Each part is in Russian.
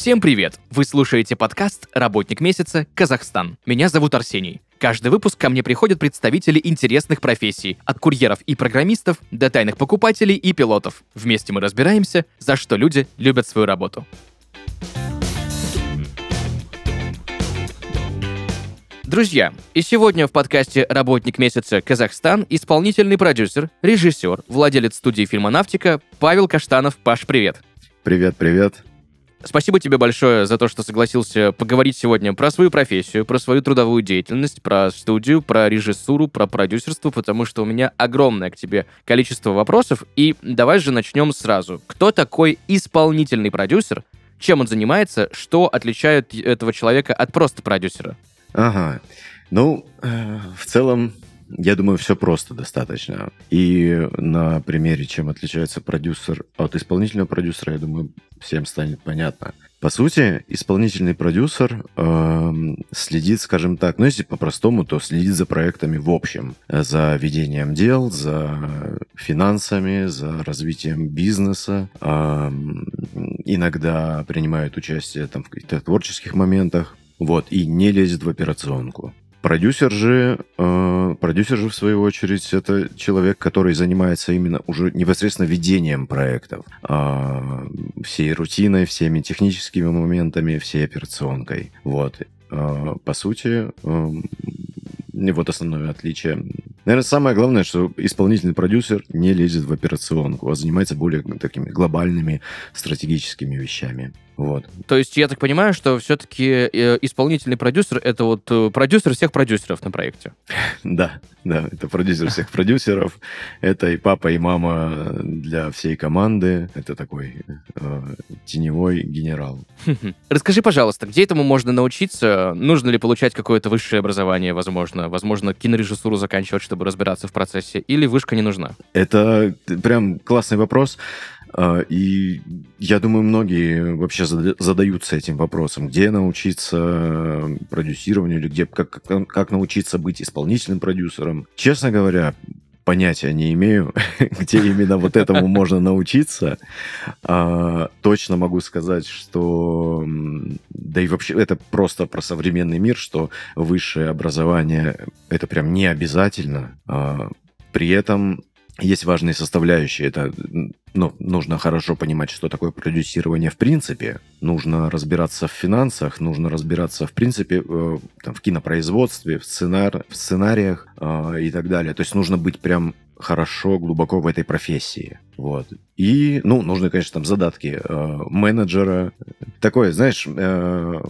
Всем привет! Вы слушаете подкаст «Работник месяца. Казахстан». Меня зовут Арсений. Каждый выпуск ко мне приходят представители интересных профессий, от курьеров и программистов до тайных покупателей и пилотов. Вместе мы разбираемся, за что люди любят свою работу. Друзья, и сегодня в подкасте «Работник месяца Казахстан» исполнительный продюсер, режиссер, владелец студии фильма «Навтика» Павел Каштанов. Паш, привет! Привет, привет. Спасибо тебе большое за то, что согласился поговорить сегодня про свою профессию, про свою трудовую деятельность, про студию, про режиссуру, про продюсерство, потому что у меня огромное к тебе количество вопросов. И давай же начнем сразу. Кто такой исполнительный продюсер? Чем он занимается? Что отличает этого человека от просто продюсера? Ага. Ну, э, в целом, я думаю, все просто достаточно. И на примере, чем отличается продюсер от исполнительного продюсера, я думаю, всем станет понятно. По сути, исполнительный продюсер э, следит, скажем так, ну если по-простому, то следит за проектами в общем, за ведением дел, за финансами, за развитием бизнеса. Э, иногда принимает участие там, в каких-то творческих моментах. Вот, и не лезет в операционку. Продюсер же, э, продюсер же, в свою очередь, это человек, который занимается именно уже непосредственно ведением проектов. Э, всей рутиной, всеми техническими моментами, всей операционкой. Вот. Э, по сути, э, вот основное отличие. Наверное, самое главное, что исполнительный продюсер не лезет в операционку, а занимается более такими глобальными стратегическими вещами. Вот. То есть я так понимаю, что все-таки э, исполнительный продюсер это вот э, продюсер всех продюсеров на проекте. Да, да, это продюсер всех продюсеров. Это и папа, и мама для всей команды. Это такой э, теневой генерал. Расскажи, пожалуйста, где этому можно научиться? Нужно ли получать какое-то высшее образование, возможно? Возможно, кинорежиссуру заканчивать, чтобы разбираться в процессе? Или вышка не нужна? Это прям классный вопрос. А, и я думаю, многие вообще задаются этим вопросом, где научиться продюсированию или где, как, как научиться быть исполнительным продюсером. Честно говоря, понятия не имею, где именно вот этому можно научиться. А, точно могу сказать, что да и вообще это просто про современный мир, что высшее образование это прям не обязательно. А, при этом есть важные составляющие. Это ну, нужно хорошо понимать, что такое продюсирование в принципе. Нужно разбираться в финансах, нужно разбираться в принципе э, там, в кинопроизводстве, в, сценар... в сценариях э, и так далее. То есть нужно быть прям хорошо, глубоко в этой профессии. Вот. И, ну, нужны, конечно, там задатки э, менеджера. Такое, знаешь, э,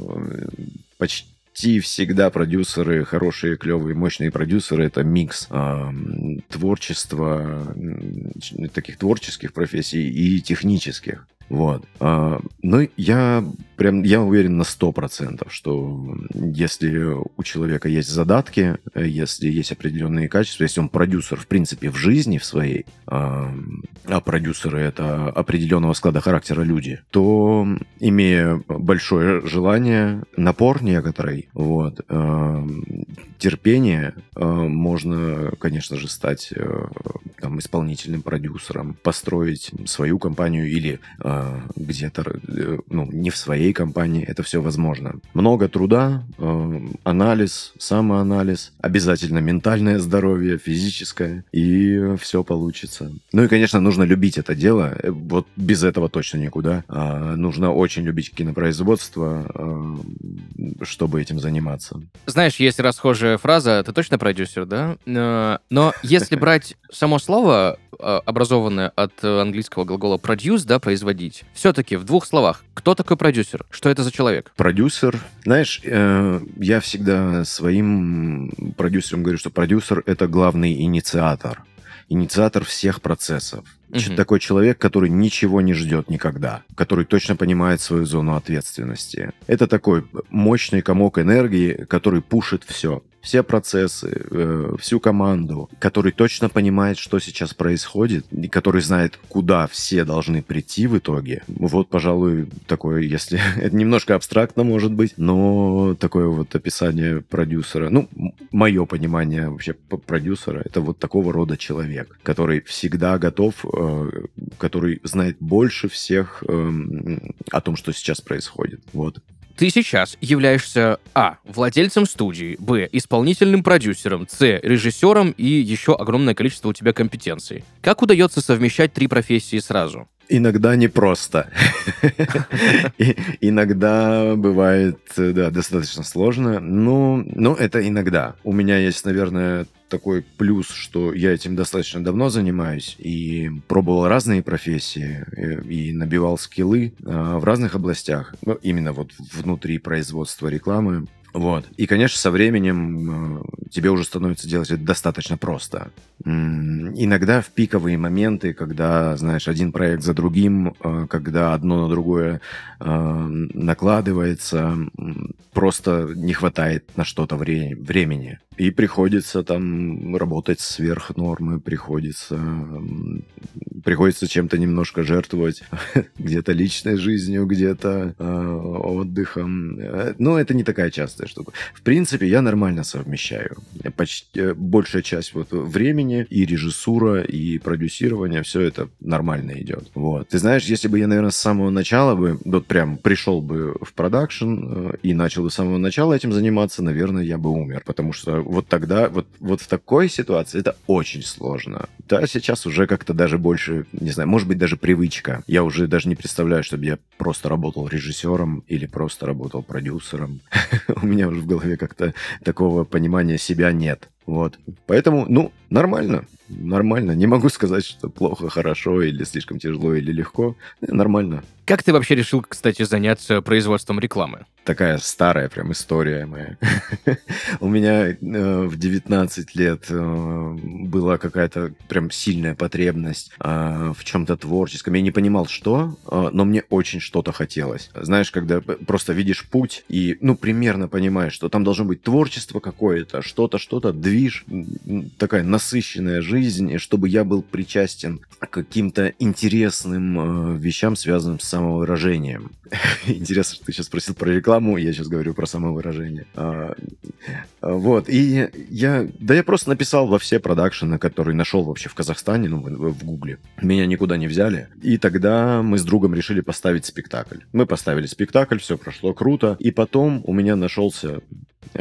почти почти всегда продюсеры, хорошие, клевые, мощные продюсеры, это микс э, творчества, таких творческих профессий и технических. Вот. А, ну, я прям, я уверен на 100%, что если у человека есть задатки, если есть определенные качества, если он продюсер, в принципе, в жизни в своей, а, а продюсеры — это определенного склада характера люди, то, имея большое желание, напор некоторый, вот, а, терпение, а, можно, конечно же, стать там, исполнительным продюсером, построить свою компанию или а, где-то, э, ну, не в своей компании, это все возможно. Много труда, э, анализ, самоанализ, обязательно ментальное здоровье, физическое, и все получится. Ну и, конечно, нужно любить это дело, э, вот без этого точно никуда. А, нужно очень любить кинопроизводство, чтобы этим заниматься. Знаешь, есть расхожая фраза, ты точно продюсер, да? Но если брать само слово, образованное от английского глагола produce, да, производить, объяснить. Все-таки в двух словах, кто такой продюсер? Что это за человек? Продюсер. Знаешь, э, я всегда своим продюсерам говорю, что продюсер это главный инициатор. Инициатор всех процессов. Угу. Такой человек, который ничего не ждет никогда, который точно понимает свою зону ответственности. Это такой мощный комок энергии, который пушит все. Все процессы, э, всю команду, который точно понимает, что сейчас происходит, и который знает, куда все должны прийти в итоге. Вот, пожалуй, такое, если это немножко абстрактно может быть, но такое вот описание продюсера, ну, мое понимание вообще продюсера, это вот такого рода человек, который всегда готов, э, который знает больше всех эм, о том, что сейчас происходит. Вот. Ты сейчас являешься А. Владельцем студии, Б. Исполнительным продюсером, С. Режиссером и еще огромное количество у тебя компетенций. Как удается совмещать три профессии сразу? Иногда непросто. Иногда бывает, да, достаточно сложно. Но, но это иногда. У меня есть, наверное, такой плюс, что я этим достаточно давно занимаюсь и пробовал разные профессии э, и набивал скиллы а, в разных областях, ну, именно вот внутри производства рекламы. Вот. И, конечно, со временем э, тебе уже становится делать это достаточно просто. Иногда в пиковые моменты, когда, знаешь, один проект за другим, э, когда одно на другое накладывается, просто не хватает на что-то вре- времени. И приходится там работать сверх нормы, приходится, приходится чем-то немножко жертвовать, где-то личной жизнью, где-то э, отдыхом. Но это не такая частая штука. В принципе, я нормально совмещаю. Почти большая часть вот времени и режиссура, и продюсирование, все это нормально идет. Вот. Ты знаешь, если бы я, наверное, с самого начала бы, вот прям пришел бы в продакшн э, и начал бы с самого начала этим заниматься, наверное, я бы умер, потому что вот тогда, вот, вот в такой ситуации это очень сложно. Да, сейчас уже как-то даже больше, не знаю, может быть, даже привычка. Я уже даже не представляю, чтобы я просто работал режиссером или просто работал продюсером. У меня уже в голове как-то такого понимания себя нет. Вот. Поэтому, ну, нормально нормально. Не могу сказать, что плохо, хорошо, или слишком тяжело, или легко. Нормально. Как ты вообще решил, кстати, заняться производством рекламы? Такая старая прям история моя. У меня э, в 19 лет э, была какая-то прям сильная потребность э, в чем-то творческом. Я не понимал, что, но мне очень что-то хотелось. Знаешь, когда просто видишь путь и, ну, примерно понимаешь, что там должно быть творчество какое-то, что-то, что-то, движ, такая насыщенная жизнь, чтобы я был причастен к каким-то интересным э, вещам, связанным с самовыражением. Интересно, что ты сейчас спросил про рекламу, я сейчас говорю про самовыражение. А, а, вот, и я, да я просто написал во все продакшены, которые нашел вообще в Казахстане, ну, в Гугле. Меня никуда не взяли. И тогда мы с другом решили поставить спектакль. Мы поставили спектакль, все прошло круто. И потом у меня нашелся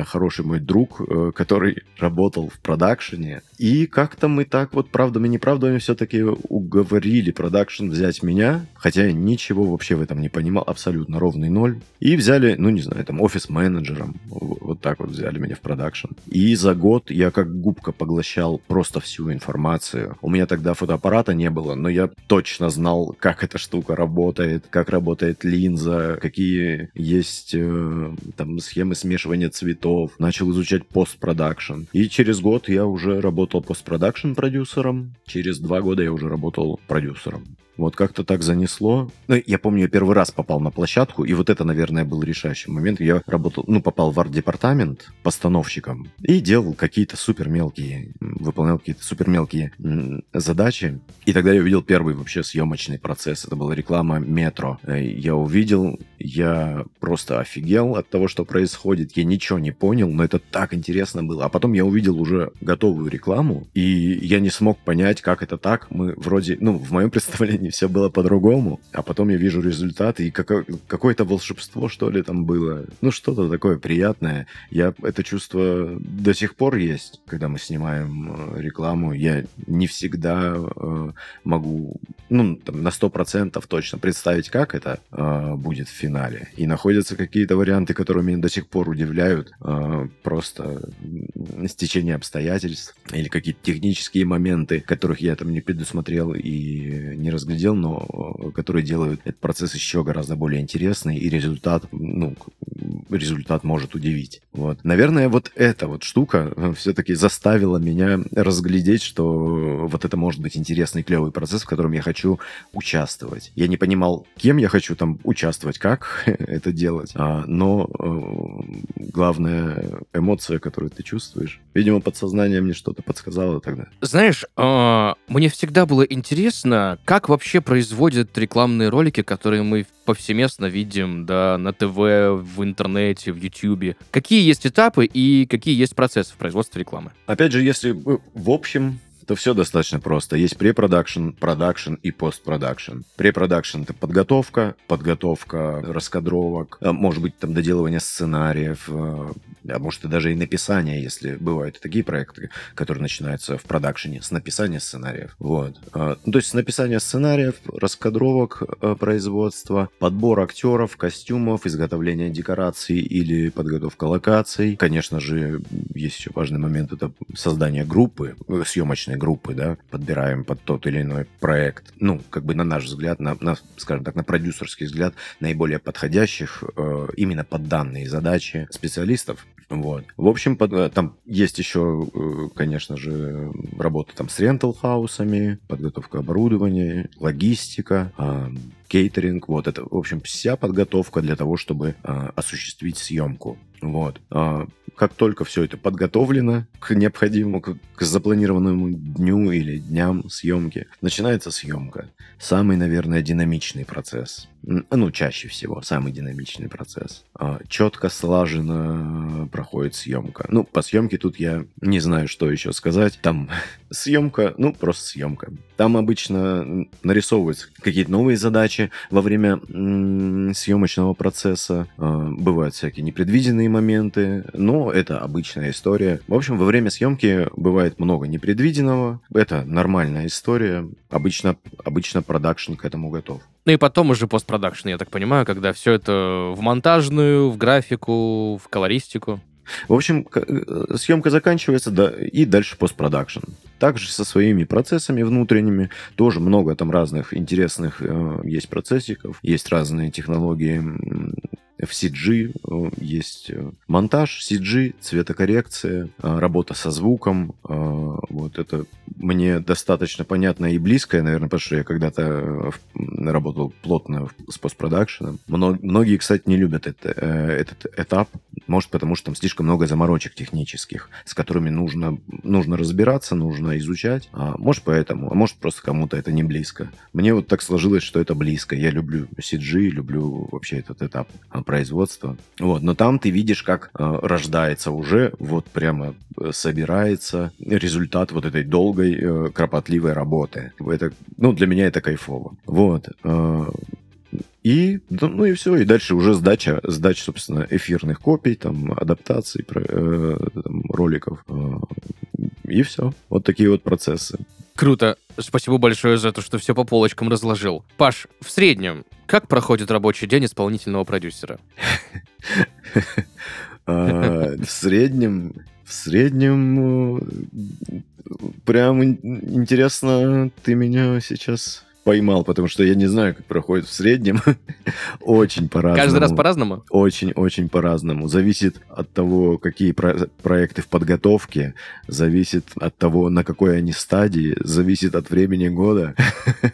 хороший мой друг, э, который работал в продакшене. И как-то мы так вот правдами неправдами все-таки уговорили продакшн взять меня, хотя я ничего вообще в этом не понимал, абсолютно ровный ноль. И взяли, ну не знаю, там офис-менеджером, вот так вот взяли меня в продакшн. И за год я как губка поглощал просто всю информацию. У меня тогда фотоаппарата не было, но я точно знал, как эта штука работает, как работает линза, какие есть э, там схемы смешивания цветов. Начал изучать постпродакшн. И через год я уже работал постпродакшн продюсером. Через два года я уже работал продюсером. Вот как-то так занесло. Ну, я помню, я первый раз попал на площадку, и вот это, наверное, был решающий момент. Я работал, ну, попал в арт-департамент постановщиком и делал какие-то супер мелкие, выполнял какие-то супер мелкие задачи. И тогда я увидел первый вообще съемочный процесс. Это была реклама метро. Э, я увидел, я просто офигел от того, что происходит. Я ничего не понял, но это так интересно было. А потом я увидел уже готовую рекламу, и я не смог понять, как это так. Мы вроде, ну, в моем представлении и все было по-другому. А потом я вижу результаты, и какое- какое-то волшебство, что ли, там было. Ну, что-то такое приятное. Я это чувство до сих пор есть, когда мы снимаем э, рекламу. Я не всегда э, могу, ну, там, на сто процентов точно представить, как это э, будет в финале. И находятся какие-то варианты, которые меня до сих пор удивляют. Э, просто стечение обстоятельств или какие-то технические моменты, которых я там не предусмотрел и не разглядел дел, но э, которые делают этот процесс еще гораздо более интересный, и результат, ну, результат может удивить. Вот. Наверное, вот эта вот штука э, все-таки заставила меня разглядеть, что вот это может быть интересный, клевый процесс, в котором я хочу участвовать. Я не понимал, кем я хочу там участвовать, как это делать, а, но э, главная эмоция, которую ты чувствуешь, видимо, подсознание мне что-то подсказало тогда. Знаешь, э, мне всегда было интересно, как вообще производят рекламные ролики, которые мы повсеместно видим да, на ТВ, в интернете, в Ютьюбе. Какие есть этапы и какие есть процессы в производстве рекламы? Опять же, если в общем то все достаточно просто. Есть препродакшн, продакшн и постпродакшн. Препродакшн — это подготовка, подготовка раскадровок, а, может быть, там доделывание сценариев, а, может и даже и написание, если бывают такие проекты, которые начинаются в продакшене с написания сценариев. Вот. А, ну, то есть с написания сценариев, раскадровок производства, подбор актеров, костюмов, изготовление декораций или подготовка локаций. Конечно же, есть еще важный момент — это создание группы, съемочной группы, да, подбираем под тот или иной проект. Ну, как бы на наш взгляд, на, на скажем так, на продюсерский взгляд, наиболее подходящих э, именно под данные задачи специалистов. Вот. В общем, под, э, там есть еще, э, конечно же, работа там с рентал-хаусами, подготовка оборудования, логистика, кейтеринг. Вот это, в общем, вся подготовка для того, чтобы э, осуществить съемку. Вот. А, как только все это подготовлено к необходимому, к, к запланированному дню или дням съемки, начинается съемка. Самый, наверное, динамичный процесс. Ну, чаще всего, самый динамичный процесс. А, четко, слаженно проходит съемка. Ну, по съемке тут я не знаю, что еще сказать. Там съемка, ну, просто съемка. Там обычно нарисовываются какие-то новые задачи во время съемочного процесса. А, бывают всякие непредвиденные моменты, но это обычная история. В общем, во время съемки бывает много непредвиденного. Это нормальная история. Обычно, обычно продакшн к этому готов. Ну и потом уже постпродакшн, я так понимаю, когда все это в монтажную, в графику, в колористику. В общем, э, съемка заканчивается, да, и дальше постпродакшн. Также со своими процессами внутренними. Тоже много там разных интересных э, есть процессиков, есть разные технологии в CG э, есть э, монтаж, CG, цветокоррекция, э, работа со звуком. Вот это мне достаточно понятно и близкое, наверное, потому что я когда-то работал плотно с постпродакшеном. Многие, кстати, не любят это, этот этап. Может, потому что там слишком много заморочек технических, с которыми нужно, нужно разбираться, нужно изучать. А может, поэтому. А может, просто кому-то это не близко. Мне вот так сложилось, что это близко. Я люблю CG, люблю вообще этот этап производства. Вот, но там ты видишь, как э, рождается уже, вот прямо э, собирается результат вот этой долгой, э, кропотливой работы. Это, ну, для меня это кайфово. Вот. Э, и, ну и все, и дальше уже сдача, сдача, собственно, эфирных копий, там, адаптаций, э, там, роликов. Э, и все. Вот такие вот процессы. Круто. Спасибо большое за то, что все по полочкам разложил. Паш, в среднем, как проходит рабочий день исполнительного продюсера? А, в среднем, в среднем, э, прям интересно, ты меня сейчас поймал, потому что я не знаю, как проходит в среднем. очень по-разному. Каждый раз по-разному? Очень-очень по-разному. Зависит от того, какие про- проекты в подготовке, зависит от того, на какой они стадии, зависит от времени года.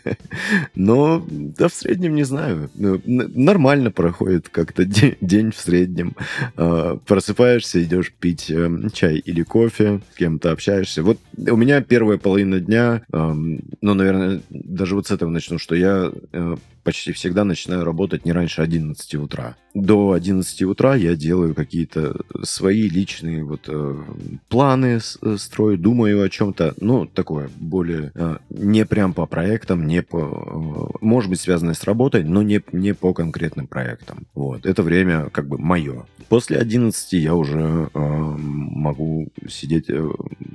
Но да в среднем не знаю. Ну, нормально проходит как-то день в среднем. А, просыпаешься, идешь пить эм, чай или кофе, с кем-то общаешься. Вот у меня первая половина дня, ну, наверное, даже вот с этого этого начну, что я э, почти всегда начинаю работать не раньше 11 утра. До 11 утра я делаю какие-то свои личные вот э, планы, э, строю, думаю о чем-то, ну, такое более э, не прям по проектам, не по, э, может быть, связанное с работой, но не, не по конкретным проектам. Вот, это время как бы мое. После 11 я уже э, могу сидеть, э,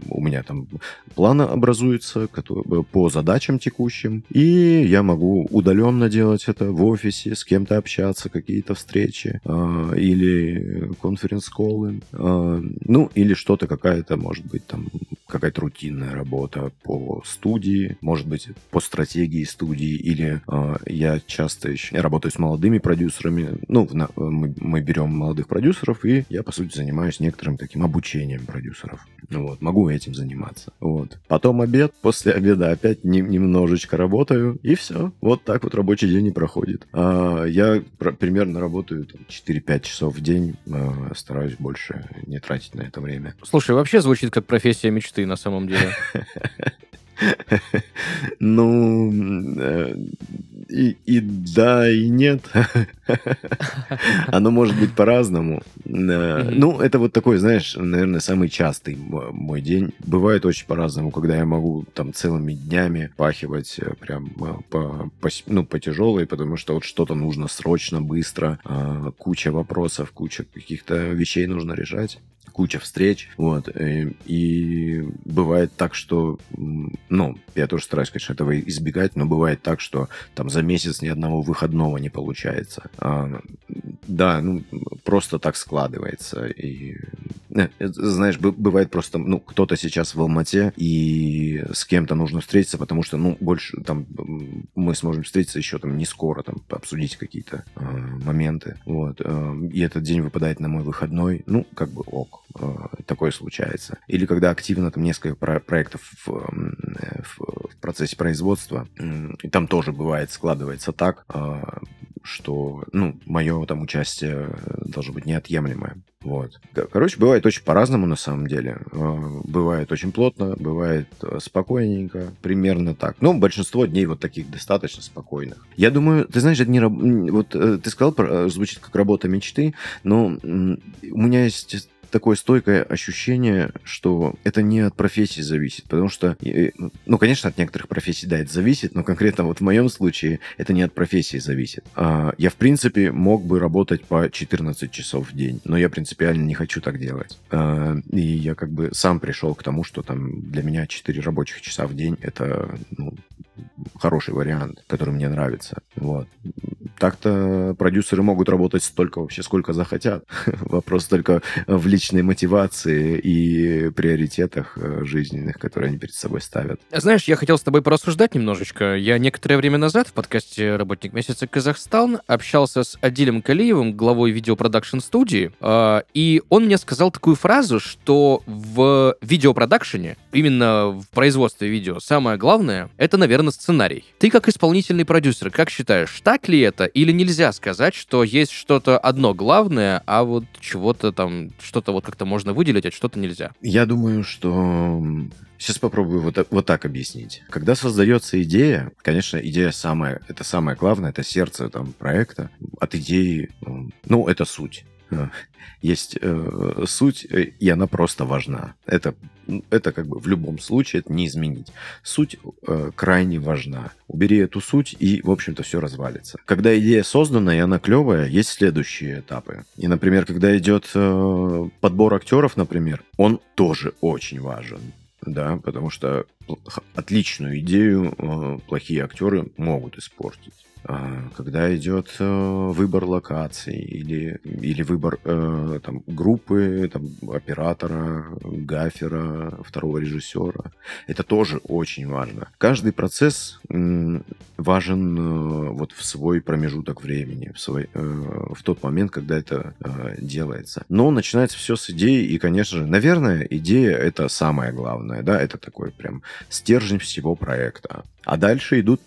у меня там планы образуются которые, по задачам текущим, и я могу удаленно делать делать это в офисе, с кем-то общаться, какие-то встречи э, или конференц-колы, э, ну, или что-то какая-то, может быть, там какая-то рутинная работа по студии, может быть, по стратегии студии, или э, я часто еще я работаю с молодыми продюсерами, ну, на, мы, мы берем молодых продюсеров, и я, по сути, занимаюсь некоторым таким обучением продюсеров. Вот, могу этим заниматься. Вот. Потом обед, после обеда опять не, немножечко работаю, и все. Вот так вот рабочий день и проходит. А, я про, примерно работаю там, 4-5 часов в день, а, стараюсь больше не тратить на это время. Слушай, вообще звучит как профессия мечты на самом деле. Ну, э, и, и да, и нет. Оно может быть по-разному. Ну, это вот такой, знаешь, наверное, самый частый мой день. Бывает очень по-разному, когда я могу там целыми днями пахивать э, прям э, по, по, ну, по тяжелой, потому что вот что-то нужно срочно, быстро, а, куча вопросов, куча каких-то вещей нужно решать куча встреч, вот, и, э, и бывает так, что, ну, я тоже стараюсь, конечно, этого избегать, но бывает так, что там за месяц ни одного выходного не получается. А, да, ну, просто так складывается, и, э, знаешь, бывает просто, ну, кто-то сейчас в Алмате, и с кем-то нужно встретиться, потому что, ну, больше, там, мы сможем встретиться еще там не скоро, там, обсудить какие-то э, моменты, вот, э, и этот день выпадает на мой выходной, ну, как бы ок, такое случается. Или когда активно там несколько про проектов в, в, в процессе производства, и там тоже бывает, складывается так, э, что, ну, мое там участие должно быть неотъемлемое. Вот. Короче, бывает очень по-разному на самом деле. Э, бывает очень плотно, бывает спокойненько, примерно так. Ну, большинство дней вот таких достаточно спокойных. Я думаю, ты знаешь, это не вот ты сказал, звучит как работа мечты, но у меня есть такое стойкое ощущение, что это не от профессии зависит, потому что, ну, конечно, от некоторых профессий, да, это зависит, но конкретно вот в моем случае это не от профессии зависит. А я, в принципе, мог бы работать по 14 часов в день, но я принципиально не хочу так делать. А, и я как бы сам пришел к тому, что там для меня 4 рабочих часа в день это, ну, хороший вариант, который мне нравится. Вот. Так-то продюсеры могут работать столько вообще, сколько захотят. Вопрос только в личной мотивации и приоритетах э, жизненных, которые они перед собой ставят. Знаешь, я хотел с тобой порассуждать немножечко. Я некоторое время назад в подкасте «Работник месяца Казахстан» общался с Адилем Калиевым, главой видеопродакшн студии, а, и он мне сказал такую фразу, что в видеопродакшене, именно в производстве видео, самое главное — это, наверное, сценарий. Ты как исполнительный продюсер, как считаешь, так ли это? Или нельзя сказать, что есть что-то одно главное, а вот чего-то там, что-то вот как-то можно выделить, а что-то нельзя? Я думаю, что Сейчас попробую вот, вот так объяснить. Когда создается идея, конечно, идея самая, это самое главное, это сердце там проекта. От идеи, ну, это суть. Э, есть э, суть, э, и она просто важна. Это, это как бы в любом случае это не изменить. Суть э, крайне важна. Убери эту суть, и, в общем-то, все развалится. Когда идея создана, и она клевая, есть следующие этапы. И, например, когда идет э, подбор актеров, например, он тоже очень важен да, потому что отличную идею э, плохие актеры могут испортить. А, когда идет э, выбор локаций или, или выбор э, там, группы, там, оператора, гафера, второго режиссера. Это тоже очень важно. Каждый процесс важен э, вот в свой промежуток времени, в, свой, в тот момент, когда это делается. Но начинается все с идеи, и, конечно же, наверное, идея — это самое главное, да, это такой прям стержень всего проекта. А дальше идут,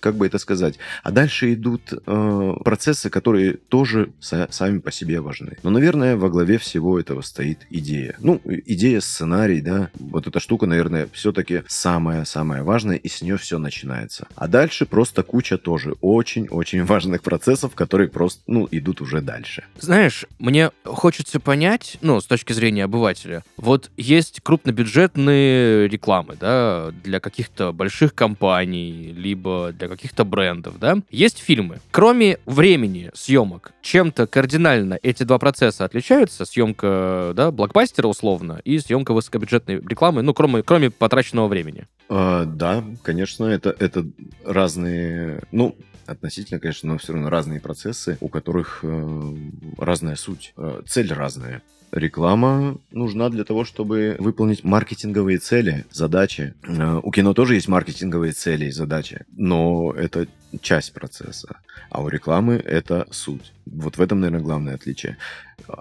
как бы это сказать, а дальше идут э, процессы, которые тоже са- сами по себе важны. Но, наверное, во главе всего этого стоит идея. Ну, идея, сценарий, да, вот эта штука, наверное, все-таки самая-самая важная, и с нее все начинается. А дальше просто куча тоже очень-очень важных процессов, которые просто, ну, идут уже дальше. Знаешь, мне хочется понять, ну, с точки зрения обывателя, вот есть крупнобюджетные рекламы, да, для каких-то больших компаний, компаний, либо для каких-то брендов, да, есть фильмы. Кроме времени съемок, чем-то кардинально эти два процесса отличаются? Съемка, да, блокбастера условно и съемка высокобюджетной рекламы, ну, кроме, кроме потраченного времени. А, да, конечно, это, это разные, ну, относительно, конечно, но все равно разные процессы, у которых э, разная суть, э, цель разная. Реклама нужна для того, чтобы выполнить маркетинговые цели, задачи. Э, у кино тоже есть маркетинговые цели и задачи, но это часть процесса. А у рекламы это суть. Вот в этом, наверное, главное отличие.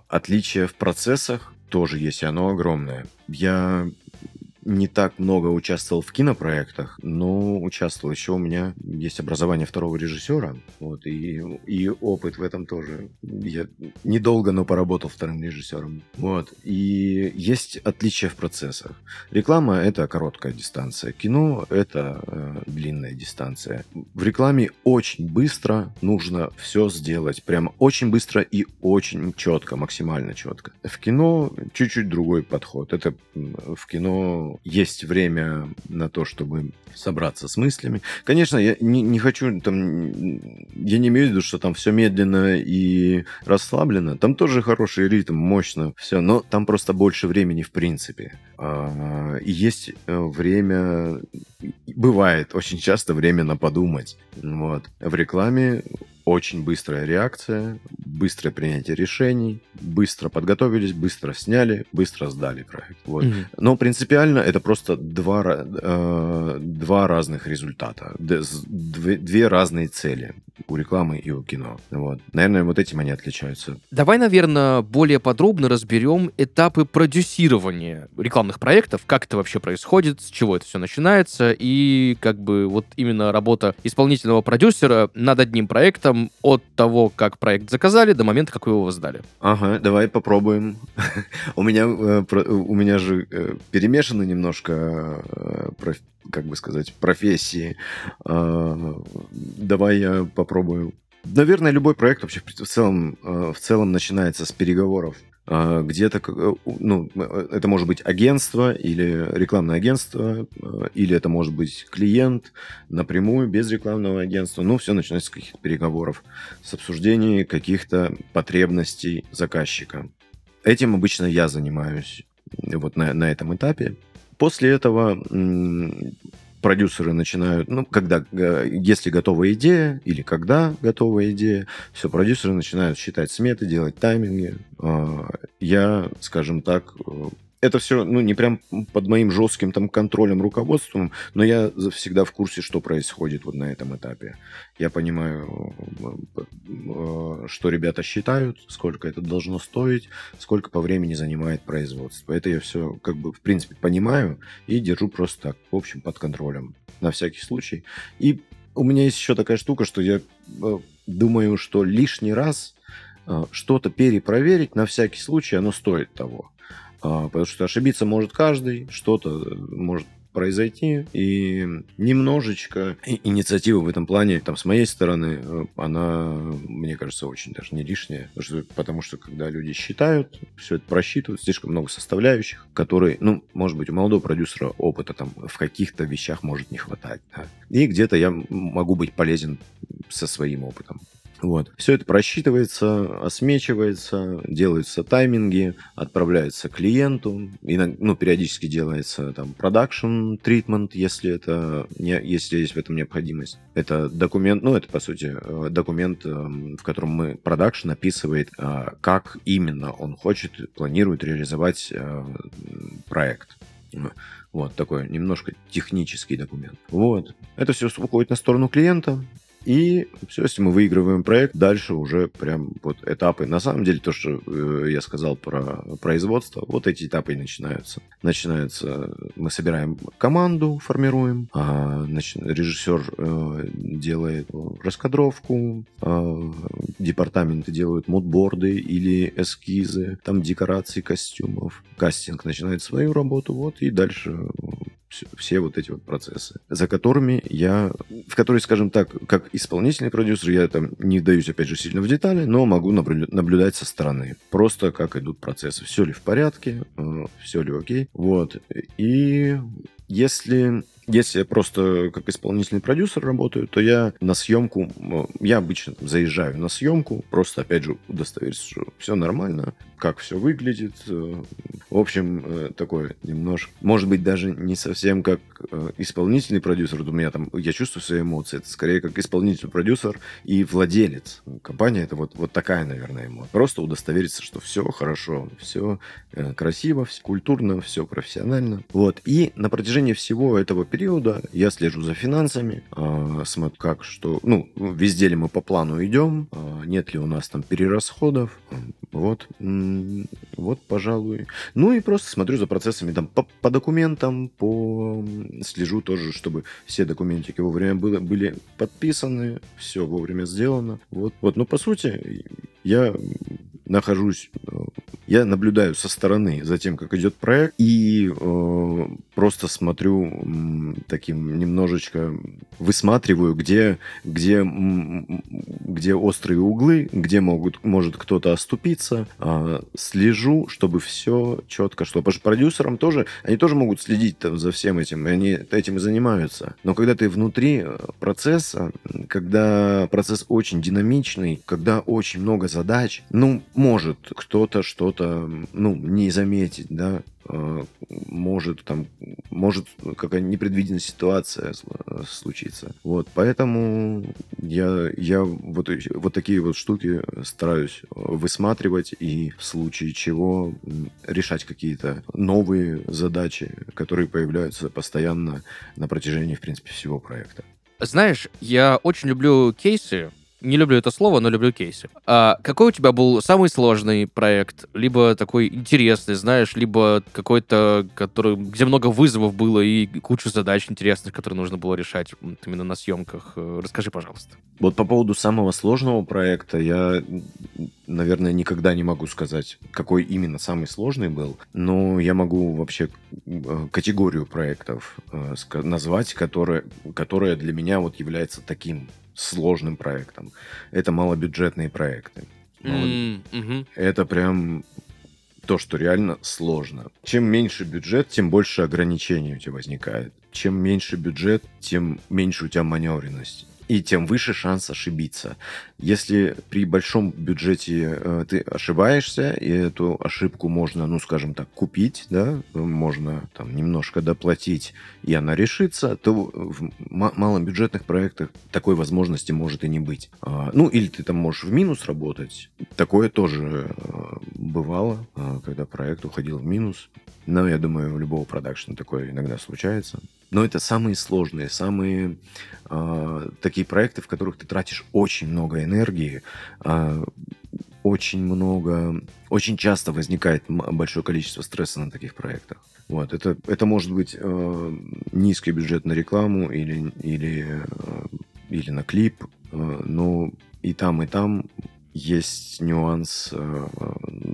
Отличие в процессах тоже есть, и оно огромное. Я не так много участвовал в кинопроектах, но участвовал. Еще у меня есть образование второго режиссера, вот, и, и опыт в этом тоже. Я недолго, но поработал вторым режиссером. Вот. И есть отличия в процессах. Реклама — это короткая дистанция. Кино — это э, длинная дистанция. В рекламе очень быстро нужно все сделать. Прямо очень быстро и очень четко, максимально четко. В кино чуть-чуть другой подход. Это в кино есть время на то, чтобы собраться с мыслями. Конечно, я не, не хочу там, я не имею в виду, что там все медленно и расслаблено. Там тоже хороший ритм, мощно, все, но там просто больше времени в принципе. А, и есть э, время, бывает очень часто время на подумать. Вот. В рекламе очень быстрая реакция, быстрое принятие решений, быстро подготовились, быстро сняли, быстро сдали проект. Вот. Mm-hmm. Но принципиально это просто два, э, два разных результата, две, две разные цели у рекламы и у кино. Вот. Наверное, вот этим они отличаются. Давай, наверное, более подробно разберем этапы продюсирования рекламных проектов, как это вообще происходит, с чего это все начинается, и как бы вот именно работа исполнительного продюсера над одним проектом от того, как проект заказали, до момента, как вы его сдали. Ага, давай попробуем. у меня э, у меня же э, перемешаны немножко э, как бы сказать, профессии. А, давай я попробую. Наверное, любой проект вообще в целом, в целом начинается с переговоров. А, где-то, ну, это может быть агентство или рекламное агентство, или это может быть клиент напрямую, без рекламного агентства. Ну, все начинается с каких-то переговоров, с обсуждения каких-то потребностей заказчика. Этим обычно я занимаюсь вот на, на этом этапе. После этого продюсеры начинают, ну, когда, если готова идея, или когда готова идея, все, продюсеры начинают считать сметы, делать тайминги. А, я, скажем так, э, это все, ну, не прям под моим жестким там контролем, руководством, но я всегда в курсе, что происходит вот на этом этапе. Я понимаю, э, что ребята считают, сколько это должно стоить, сколько по времени занимает производство. Это я все, как бы, в принципе, понимаю и держу просто так, в общем, под контролем, на всякий случай. И у меня есть еще такая штука, что я э, думаю, что лишний раз э, что-то перепроверить на всякий случай, оно стоит того. А, потому что ошибиться может каждый, что-то может произойти, и немножечко инициатива в этом плане, там, с моей стороны, э, она, мне кажется, очень даже не лишняя, потому что, потому что когда люди считают, все это просчитывают, слишком много составляющих, которые, ну, может быть, у молодого продюсера опыта там в каких-то вещах может не хватать, да. и где-то я могу быть полезен со своим опытом. Вот. Все это просчитывается, осмечивается, делаются тайминги, отправляется клиенту, и, ну, периодически делается там продакшн тритмент, если это не, если есть в этом необходимость. Это документ, ну, это по сути э, документ, эм, в котором мы продакшн описывает, э, как именно он хочет, планирует реализовать э, проект. Вот такой немножко технический документ. Вот. Это все уходит на сторону клиента. И все, если мы выигрываем проект, дальше уже прям вот этапы. На самом деле, то, что э, я сказал про производство, вот эти этапы и начинаются. Начинается, мы собираем команду, формируем, а, значит, режиссер э, делает раскадровку, э, департаменты делают модборды или эскизы, там декорации костюмов. Кастинг начинает свою работу, вот, и дальше все, все вот эти вот процессы, за которыми я, в которые, скажем так, как исполнительный продюсер, я там не вдаюсь, опять же, сильно в детали, но могу наблюдать со стороны. Просто как идут процессы. Все ли в порядке, э, все ли окей. Вот. И если Если я просто как исполнительный продюсер работаю, то я на съемку, я обычно заезжаю на съемку, просто, опять же, удостовериться, что все нормально, как все выглядит. Э, в общем, э, такое немножко, может быть, даже не совсем как э, исполнительный продюсер, у меня там, я чувствую свои эмоции, это скорее как исполнительный продюсер и владелец. Компания это вот, вот такая, наверное, эмоция. Просто удостовериться, что все хорошо, все красиво, все культурно, все профессионально. Вот. И на протяжении всего этого периода я слежу за финансами, э, смотрю, как что, ну, везде ли мы по плану идем, э, нет ли у нас там перерасходов, вот, вот, пожалуй. Ну и просто смотрю за процессами там по, по документам, по слежу тоже, чтобы все документики вовремя было, были подписаны, все вовремя сделано. Вот, вот, но по сути я нахожусь э, я наблюдаю со стороны за тем, как идет проект, и э, просто смотрю таким немножечко высматриваю, где, где, где острые углы, где могут, может кто-то оступиться, э, слежу, чтобы все четко шло. Потому что продюсерам тоже, они тоже могут следить за всем этим, и они этим и занимаются. Но когда ты внутри э, процесса, когда процесс очень динамичный, когда очень много задач, ну, может кто-то что-то ну, не заметить, да, а, может там, может какая-то непредвиденная ситуация случиться. Вот, поэтому я, я вот, вот такие вот штуки стараюсь высматривать и в случае чего решать какие-то новые задачи, которые появляются постоянно на протяжении, в принципе, всего проекта. Знаешь, я очень люблю кейсы, не люблю это слово, но люблю кейсы. А какой у тебя был самый сложный проект? Либо такой интересный, знаешь, либо какой-то, который, где много вызовов было и кучу задач интересных, которые нужно было решать вот, именно на съемках. Э, расскажи, пожалуйста. Вот по поводу самого сложного проекта я, наверное, никогда не могу сказать, какой именно самый сложный был, но я могу вообще э, категорию проектов э, назвать, которая, которая для меня вот является таким сложным проектом. Это малобюджетные проекты. Мало... Mm-hmm. Это прям то, что реально сложно. Чем меньше бюджет, тем больше ограничений у тебя возникает. Чем меньше бюджет, тем меньше у тебя маневренность и тем выше шанс ошибиться. Если при большом бюджете э, ты ошибаешься, и эту ошибку можно, ну, скажем так, купить, да, можно там немножко доплатить, и она решится, то в малобюджетных проектах такой возможности может и не быть. А, ну, или ты там можешь в минус работать. Такое тоже э, бывало, э, когда проект уходил в минус. Но я думаю, у любого продакшена такое иногда случается. Но это самые сложные, самые э, такие проекты, в которых ты тратишь очень много энергии, э, очень много, очень часто возникает большое количество стресса на таких проектах. Вот, это, это может быть э, низкий бюджет на рекламу или, или, э, или на клип, э, но и там, и там есть нюанс э,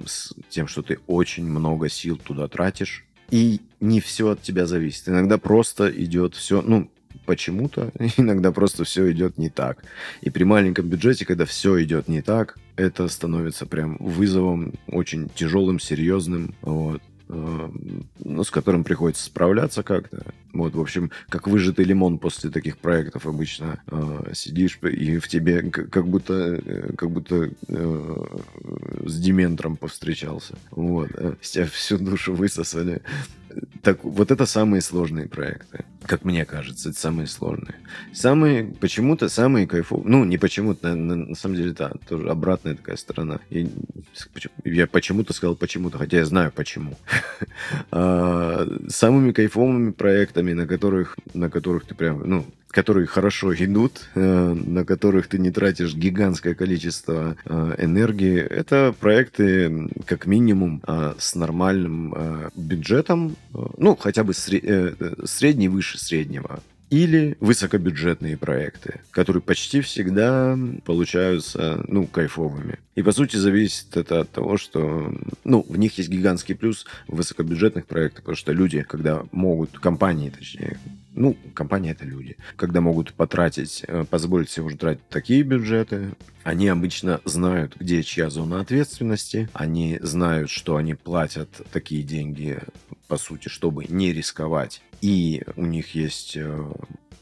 с тем, что ты очень много сил туда тратишь, и не все от тебя зависит. Иногда просто идет все, ну, почему-то, иногда просто все идет не так. И при маленьком бюджете, когда все идет не так, это становится прям вызовом очень тяжелым, серьезным. Вот. Э, ну, с которым приходится справляться как-то. Вот, в общем, как выжатый лимон после таких проектов обычно э, сидишь и в тебе как будто, э, как будто э, с дементром повстречался. Вот, э, с тебя всю душу высосали. Так, вот это самые сложные проекты, как мне кажется, это самые сложные. Самые, почему-то самые кайфовые, ну, не почему-то, на, на, на самом деле, да, тоже обратная такая сторона. Я, я почему-то сказал почему-то, хотя я знаю почему. А, самыми кайфовыми проектами, на которых, на которых ты прям, ну, которые хорошо идут, э, на которых ты не тратишь гигантское количество э, энергии, это проекты как минимум э, с нормальным бюджетом, ну, хотя бы средний выше среднего или высокобюджетные проекты, которые почти всегда получаются, ну, кайфовыми. И, по сути, зависит это от того, что, ну, в них есть гигантский плюс высокобюджетных проектах, потому что люди, когда могут, компании, точнее, ну, компания это люди. Когда могут потратить, э, позволить себе уже тратить такие бюджеты, они обычно знают, где чья зона ответственности, они знают, что они платят такие деньги по сути, чтобы не рисковать. И у них есть э,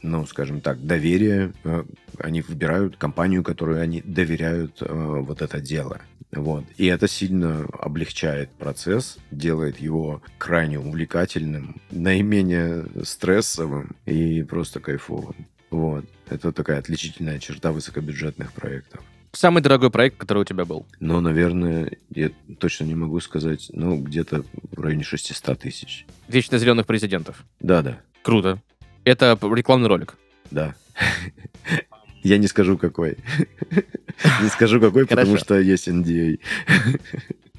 ну, скажем так, доверие. Э, они выбирают компанию, которой они доверяют э, вот это дело. Вот. И это сильно облегчает процесс, делает его крайне увлекательным, наименее стрессовым и просто кайфовым. Вот. Это такая отличительная черта высокобюджетных проектов. Самый дорогой проект, который у тебя был? Ну, наверное, я точно не могу сказать, ну, где-то в районе 600 тысяч. Вечно зеленых президентов? Да-да. Круто. Это рекламный ролик? Да. Я не скажу, какой. Не скажу, какой, потому что есть NDA.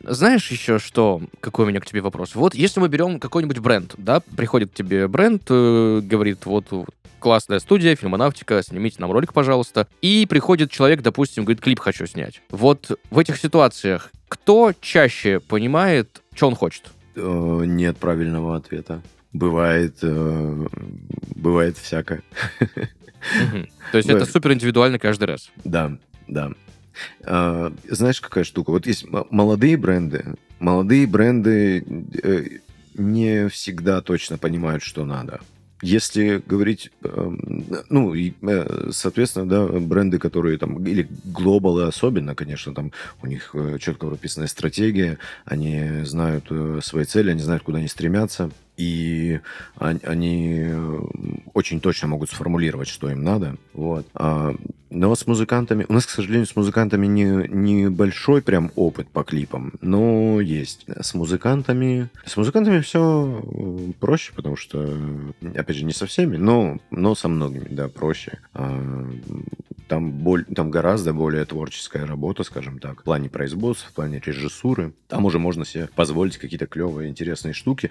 Знаешь еще что, какой у меня к тебе вопрос? Вот если мы берем какой-нибудь бренд, да, приходит к тебе бренд, э, говорит, вот классная студия, фильмонавтика, снимите нам ролик, пожалуйста. И приходит человек, допустим, говорит, клип хочу снять. Вот в этих ситуациях кто чаще понимает, что он хочет? Э, нет правильного ответа. Бывает, э, бывает всякое. То есть это супер индивидуально каждый раз? Да, да. А, знаешь, какая штука? Вот есть молодые бренды. Молодые бренды э, не всегда точно понимают, что надо. Если говорить, эм, ну, э, соответственно, да, бренды, которые там, или глобалы особенно, конечно, там у них э, четко прописанная стратегия, они знают свои цели, они знают, куда они стремятся, и они очень точно могут сформулировать, что им надо. Вот. А, но с музыкантами... У нас, к сожалению, с музыкантами не, не большой прям опыт по клипам, но есть. С музыкантами... С музыкантами все проще, потому что, опять же, не со всеми, но, но со многими, да, проще. А, там, боль, там гораздо более творческая работа, скажем так, в плане производства, в плане режиссуры. Там уже можно себе позволить какие-то клевые, интересные штуки.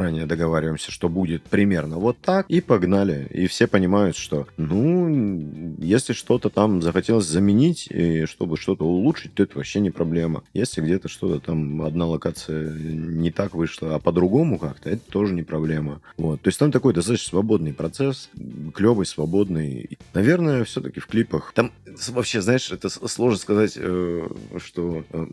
Заранее договариваемся, что будет примерно вот так, и погнали. И все понимают, что, ну, если что-то там захотелось заменить, и чтобы что-то улучшить, то это вообще не проблема. Если где-то что-то там, одна локация не так вышла, а по-другому как-то, это тоже не проблема. Вот. То есть там такой достаточно свободный процесс, клевый, свободный. Наверное, все-таки в клипах. Там вообще, знаешь, это сложно сказать, э, что э,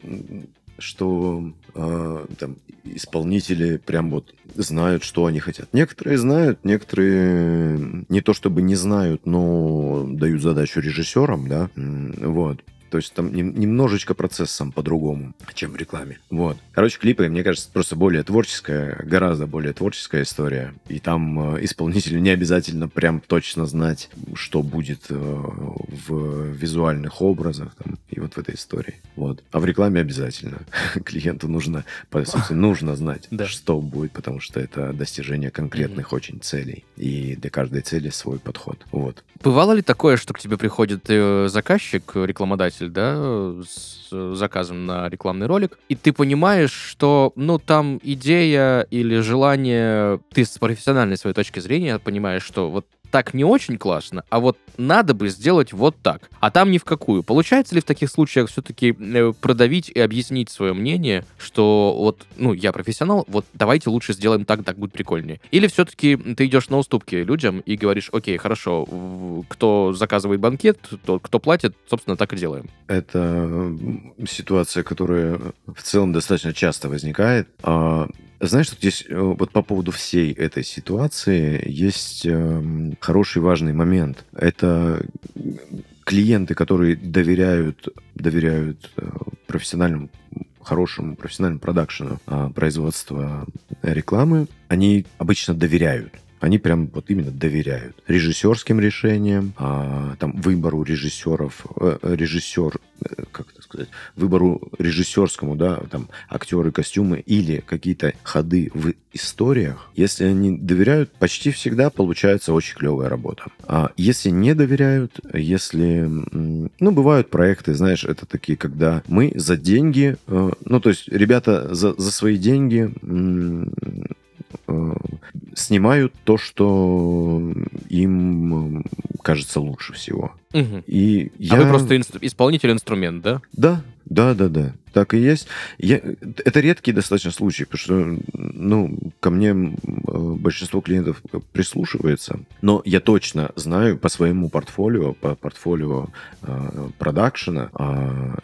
что э, там исполнители прям вот знают, что они хотят. Некоторые знают, некоторые не то чтобы не знают, но дают задачу режиссерам, да, вот. То есть там немножечко процесс сам по-другому, чем в рекламе. Вот. Короче, клипы, мне кажется, просто более творческая, гораздо более творческая история. И там э, исполнителю не обязательно прям точно знать, что будет э, в визуальных образах там, и вот в этой истории. Вот. А в рекламе обязательно. Клиенту нужно, по сути, нужно знать, что будет, потому что это достижение конкретных очень целей. И для каждой цели свой подход. Вот. Бывало ли такое, что к тебе приходит э, заказчик, рекламодатель, предприниматель, да, с заказом на рекламный ролик, и ты понимаешь, что, ну, там идея или желание, ты с профессиональной своей точки зрения понимаешь, что вот так не очень классно, а вот надо бы сделать вот так, а там ни в какую. Получается ли в таких случаях все-таки э, продавить и объяснить свое мнение, что вот, ну, я профессионал, вот давайте лучше сделаем так, так будет прикольнее. Или все-таки ты идешь на уступки людям и говоришь, окей, хорошо, кто заказывает банкет, тот, кто платит, собственно, так и делаем. Это ситуация, которая в целом достаточно часто возникает. А, знаешь, что здесь э, вот по поводу всей этой ситуации есть э, хороший важный момент. Это клиенты, которые доверяют, доверяют э, профессиональному хорошему профессиональному продакшену э, производства рекламы, они обычно доверяют они прям вот именно доверяют режиссерским решениям, а, там выбору режиссеров, э, режиссер, как сказать, выбору режиссерскому, да, там актеры, костюмы или какие-то ходы в историях. Если они доверяют, почти всегда получается очень клевая работа. А если не доверяют, если, ну, бывают проекты, знаешь, это такие, когда мы за деньги, э, ну, то есть ребята за, за свои деньги снимают то, что им кажется лучше всего. Угу. И я... А вы просто инст... исполнитель инструмент, да? Да, да, да, да. Так и есть. Я... Это редкий достаточно случай, потому что, ну, ко мне большинство клиентов прислушивается, но я точно знаю по своему портфолио, по портфолио э, продакшена, э,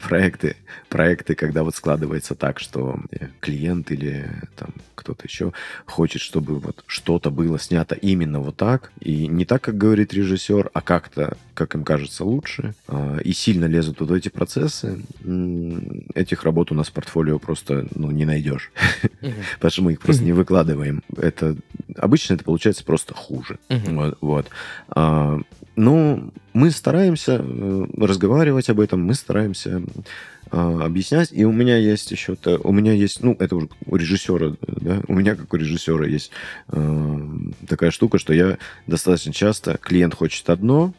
проекты, проекты, когда вот складывается так, что клиент или там кто-то еще хочет, чтобы вот что-то было снято именно вот так, и не так, как говорит режиссер, а как-то, как им кажется, лучше, а, и сильно лезут вот в эти процессы, этих работ у нас в портфолио просто ну, не найдешь. Потому что мы их просто не выкладываем. Это обычно это получается просто хуже. Вот. Ну, мы стараемся э, разговаривать об этом, мы стараемся а, объяснять. И у меня есть еще, у меня есть, ну, это уже у режиссера, да, у меня как у режиссера есть э, такая штука, что я достаточно часто, клиент хочет одно,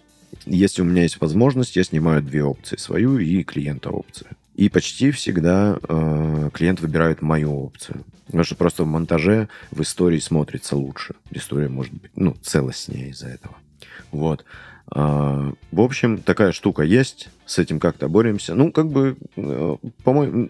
если у меня есть возможность, я снимаю две опции, свою и клиента опцию. И почти всегда э, клиент выбирает мою опцию. Потому что просто в монтаже, в истории смотрится лучше. История может быть, ну, целостнее из-за этого. Вот. А, в общем, такая штука есть, с этим как-то боремся. Ну, как бы, э, по-моему,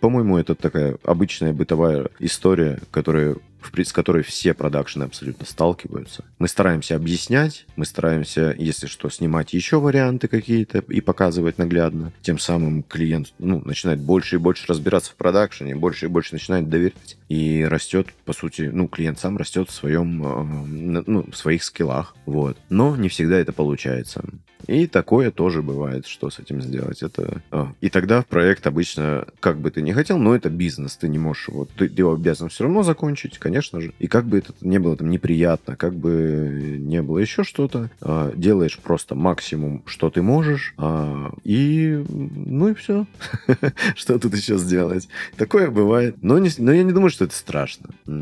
по-моему, это такая обычная бытовая история, которая с которой все продакшены абсолютно сталкиваются. Мы стараемся объяснять, мы стараемся, если что, снимать еще варианты какие-то и показывать наглядно. Тем самым клиент ну, начинает больше и больше разбираться в продакшене, больше и больше начинает доверять. И растет, по сути, ну, клиент сам растет в своем, э, ну, в своих скиллах. Вот. Но не всегда это получается. И такое тоже бывает, что с этим сделать. Это... А. И тогда проект обычно, как бы ты ни хотел, но это бизнес, ты не можешь, вот, ты, ты его обязан все равно закончить, конечно же. И как бы это не было там неприятно, как бы не было еще что-то, а, делаешь просто максимум, что ты можешь, а, и ну и все. Что тут еще сделать? Такое бывает. Но, не, но я не думаю, что это страшно. Я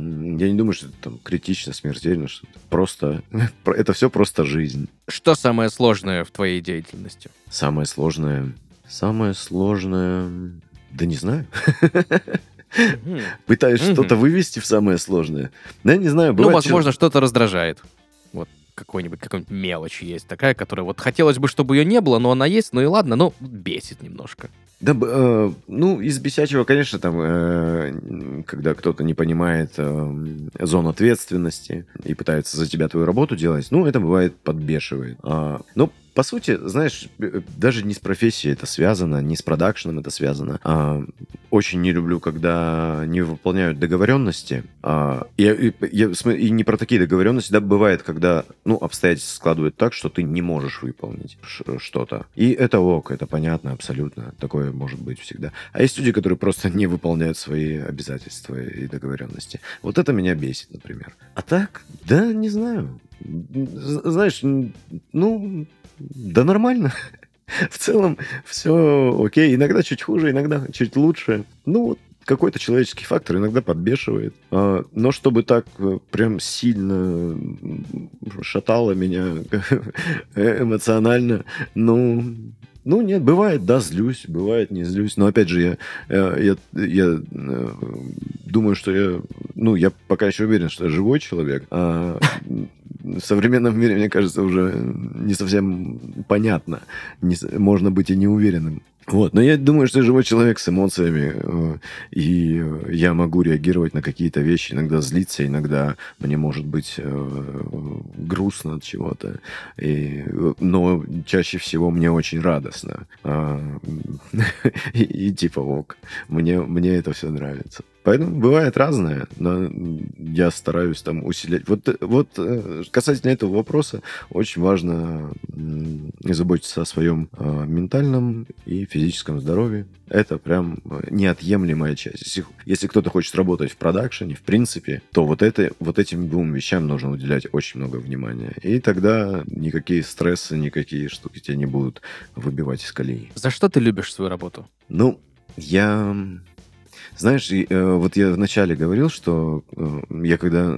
не думаю, что это там критично, смертельно, что -то. просто это все просто жизнь. Что самое сложное в твоей деятельности? Самое сложное... Самое сложное... Да не знаю. Пытаюсь что-то вывести в самое сложное. Да, не знаю. Ну, возможно, что-то раздражает. Вот какой-нибудь, какой-нибудь мелочь есть такая, которая вот хотелось бы, чтобы ее не было, но она есть, ну и ладно, но бесит немножко. Да, э, ну, из бесячего, конечно, там, э, когда кто-то не понимает э, зон ответственности и пытается за тебя твою работу делать, ну, это бывает подбешивает. А, ну, по сути, знаешь, э, даже не с профессией это связано, не с продакшеном это связано. А, очень не люблю, когда не выполняют договоренности. А, я, я, и не про такие договоренности, да, бывает, когда, ну, обстоятельства складывают так, что ты не можешь выполнить что-то. И это ок, это понятно абсолютно. Такое может быть всегда. А есть люди, которые просто не выполняют свои обязательства и договоренности. Вот это меня бесит, например. А так, да, не знаю. Знаешь, ну, да нормально. В целом все окей. Иногда чуть хуже, иногда чуть лучше. Ну, какой-то человеческий фактор иногда подбешивает. А, но чтобы так э, прям сильно шатало меня эмоционально, ну, ну, нет, бывает, да, злюсь, бывает, не злюсь. Но опять же, я, я, я, я э, думаю, что я, ну, я пока еще уверен, что я живой человек. А в современном мире, мне кажется, уже не совсем понятно. Не, можно быть и неуверенным. Вот, но я думаю, что я живой человек с эмоциями, э, и я могу реагировать на какие-то вещи, иногда злиться, иногда мне может быть э, грустно от чего-то, и, но чаще всего мне очень радостно. А, и, и типа ок, мне, мне это все нравится. Поэтому бывает разное, но я стараюсь там усилять. Вот, вот э, касательно этого вопроса, очень важно заботиться о своем э, ментальном и физическом здоровье. Это прям неотъемлемая часть. Если, если кто-то хочет работать в продакшене, в принципе, то вот, это, вот этим двум вещам нужно уделять очень много внимания. И тогда никакие стрессы, никакие штуки тебя не будут выбивать из колеи. За что ты любишь свою работу? Ну, я знаешь, э, вот я вначале говорил, что э, я когда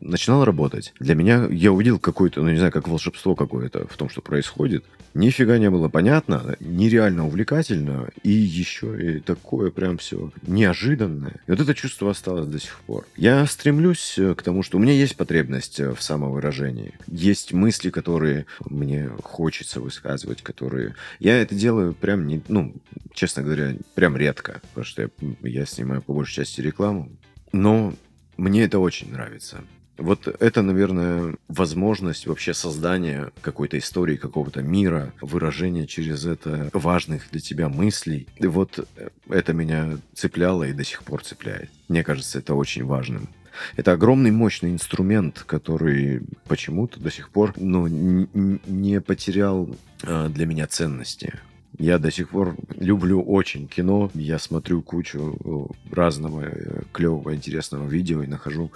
начинал работать, для меня я увидел какое-то, ну не знаю, как волшебство какое-то в том, что происходит. Нифига не было понятно, нереально увлекательно, и еще и такое прям все неожиданное. И вот это чувство осталось до сих пор. Я стремлюсь э, к тому, что у меня есть потребность в самовыражении. Есть мысли, которые мне хочется высказывать, которые... Я это делаю прям, не, ну, честно говоря, прям редко, потому что я, я снимаю по большей части рекламу. Но мне это очень нравится. Вот это, наверное, возможность вообще создания какой-то истории, какого-то мира, выражения через это важных для тебя мыслей. И вот это меня цепляло и до сих пор цепляет. Мне кажется, это очень важным. Это огромный мощный инструмент, который почему-то до сих пор ну, не потерял э, для меня ценности. Я до сих пор люблю очень кино. Я смотрю кучу э, разного э, клевого, интересного видео и нахожу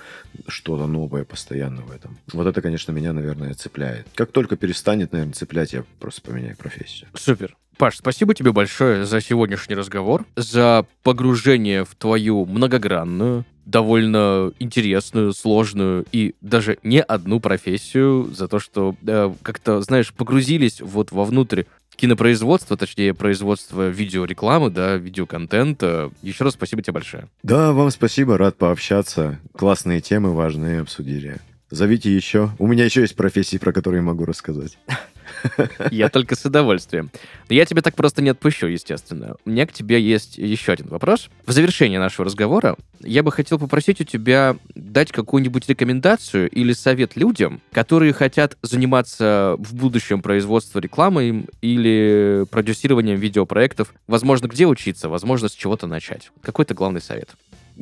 что-то новое постоянно в этом. Вот это, конечно, меня, наверное, цепляет. Как только перестанет, наверное, цеплять, я просто поменяю профессию. Супер. Паш, спасибо тебе большое за сегодняшний разговор, за погружение в твою многогранную, довольно интересную, сложную и даже не одну профессию, за то, что э, как-то, знаешь, погрузились вот вовнутрь кинопроизводства, точнее, производства видеорекламы, да, видеоконтента. Еще раз спасибо тебе большое. Да, вам спасибо, рад пообщаться. Классные темы важные обсудили. Зовите еще. У меня еще есть профессии, про которые могу рассказать. Я только с удовольствием. Но я тебя так просто не отпущу, естественно. У меня к тебе есть еще один вопрос. В завершении нашего разговора я бы хотел попросить у тебя дать какую-нибудь рекомендацию или совет людям, которые хотят заниматься в будущем производством рекламы или продюсированием видеопроектов. Возможно, где учиться, возможно, с чего-то начать. Какой-то главный совет?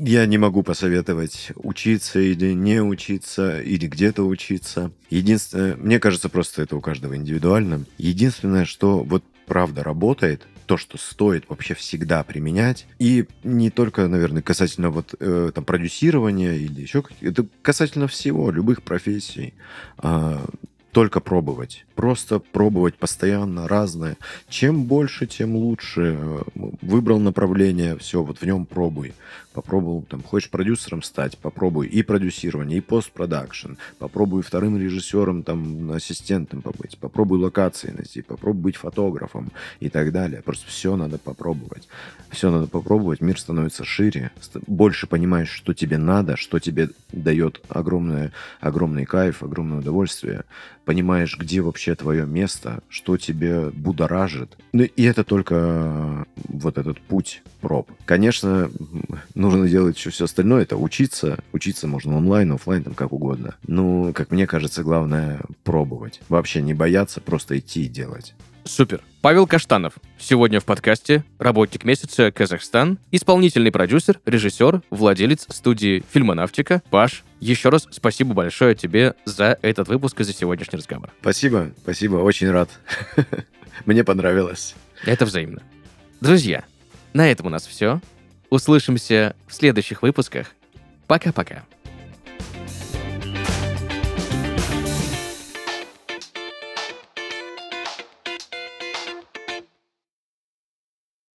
Я не могу посоветовать учиться или не учиться, или где-то учиться. Единственное, мне кажется, просто это у каждого индивидуально. Единственное, что вот правда работает, то, что стоит вообще всегда применять. И не только, наверное, касательно вот э, там продюсирования или еще каких-то, это касательно всего, любых профессий. А, только пробовать. Просто пробовать постоянно разное. Чем больше, тем лучше. Выбрал направление, все, вот в нем пробуй. Попробовал, там, хочешь продюсером стать, попробуй и продюсирование, и постпродакшн. Попробуй вторым режиссером, там, ассистентом побыть. Попробуй локации найти, попробуй быть фотографом и так далее. Просто все надо попробовать. Все надо попробовать, мир становится шире. Больше понимаешь, что тебе надо, что тебе дает огромное, огромный кайф, огромное удовольствие. Понимаешь, где вообще твое место, что тебе будоражит. Ну и это только вот этот путь проб. Конечно, нужно делать еще все остальное. Это учиться. Учиться можно онлайн, офлайн, там как угодно. Ну, как мне кажется, главное пробовать. Вообще не бояться, просто идти и делать. Супер. Павел Каштанов. Сегодня в подкасте работник месяца Казахстан, исполнительный продюсер, режиссер, владелец студии «Фильмонавтика». Паш, еще раз спасибо большое тебе за этот выпуск и за сегодняшний разговор. Спасибо, спасибо, очень рад. Мне понравилось. Это взаимно. Друзья, на этом у нас все. Услышимся в следующих выпусках. Пока-пока.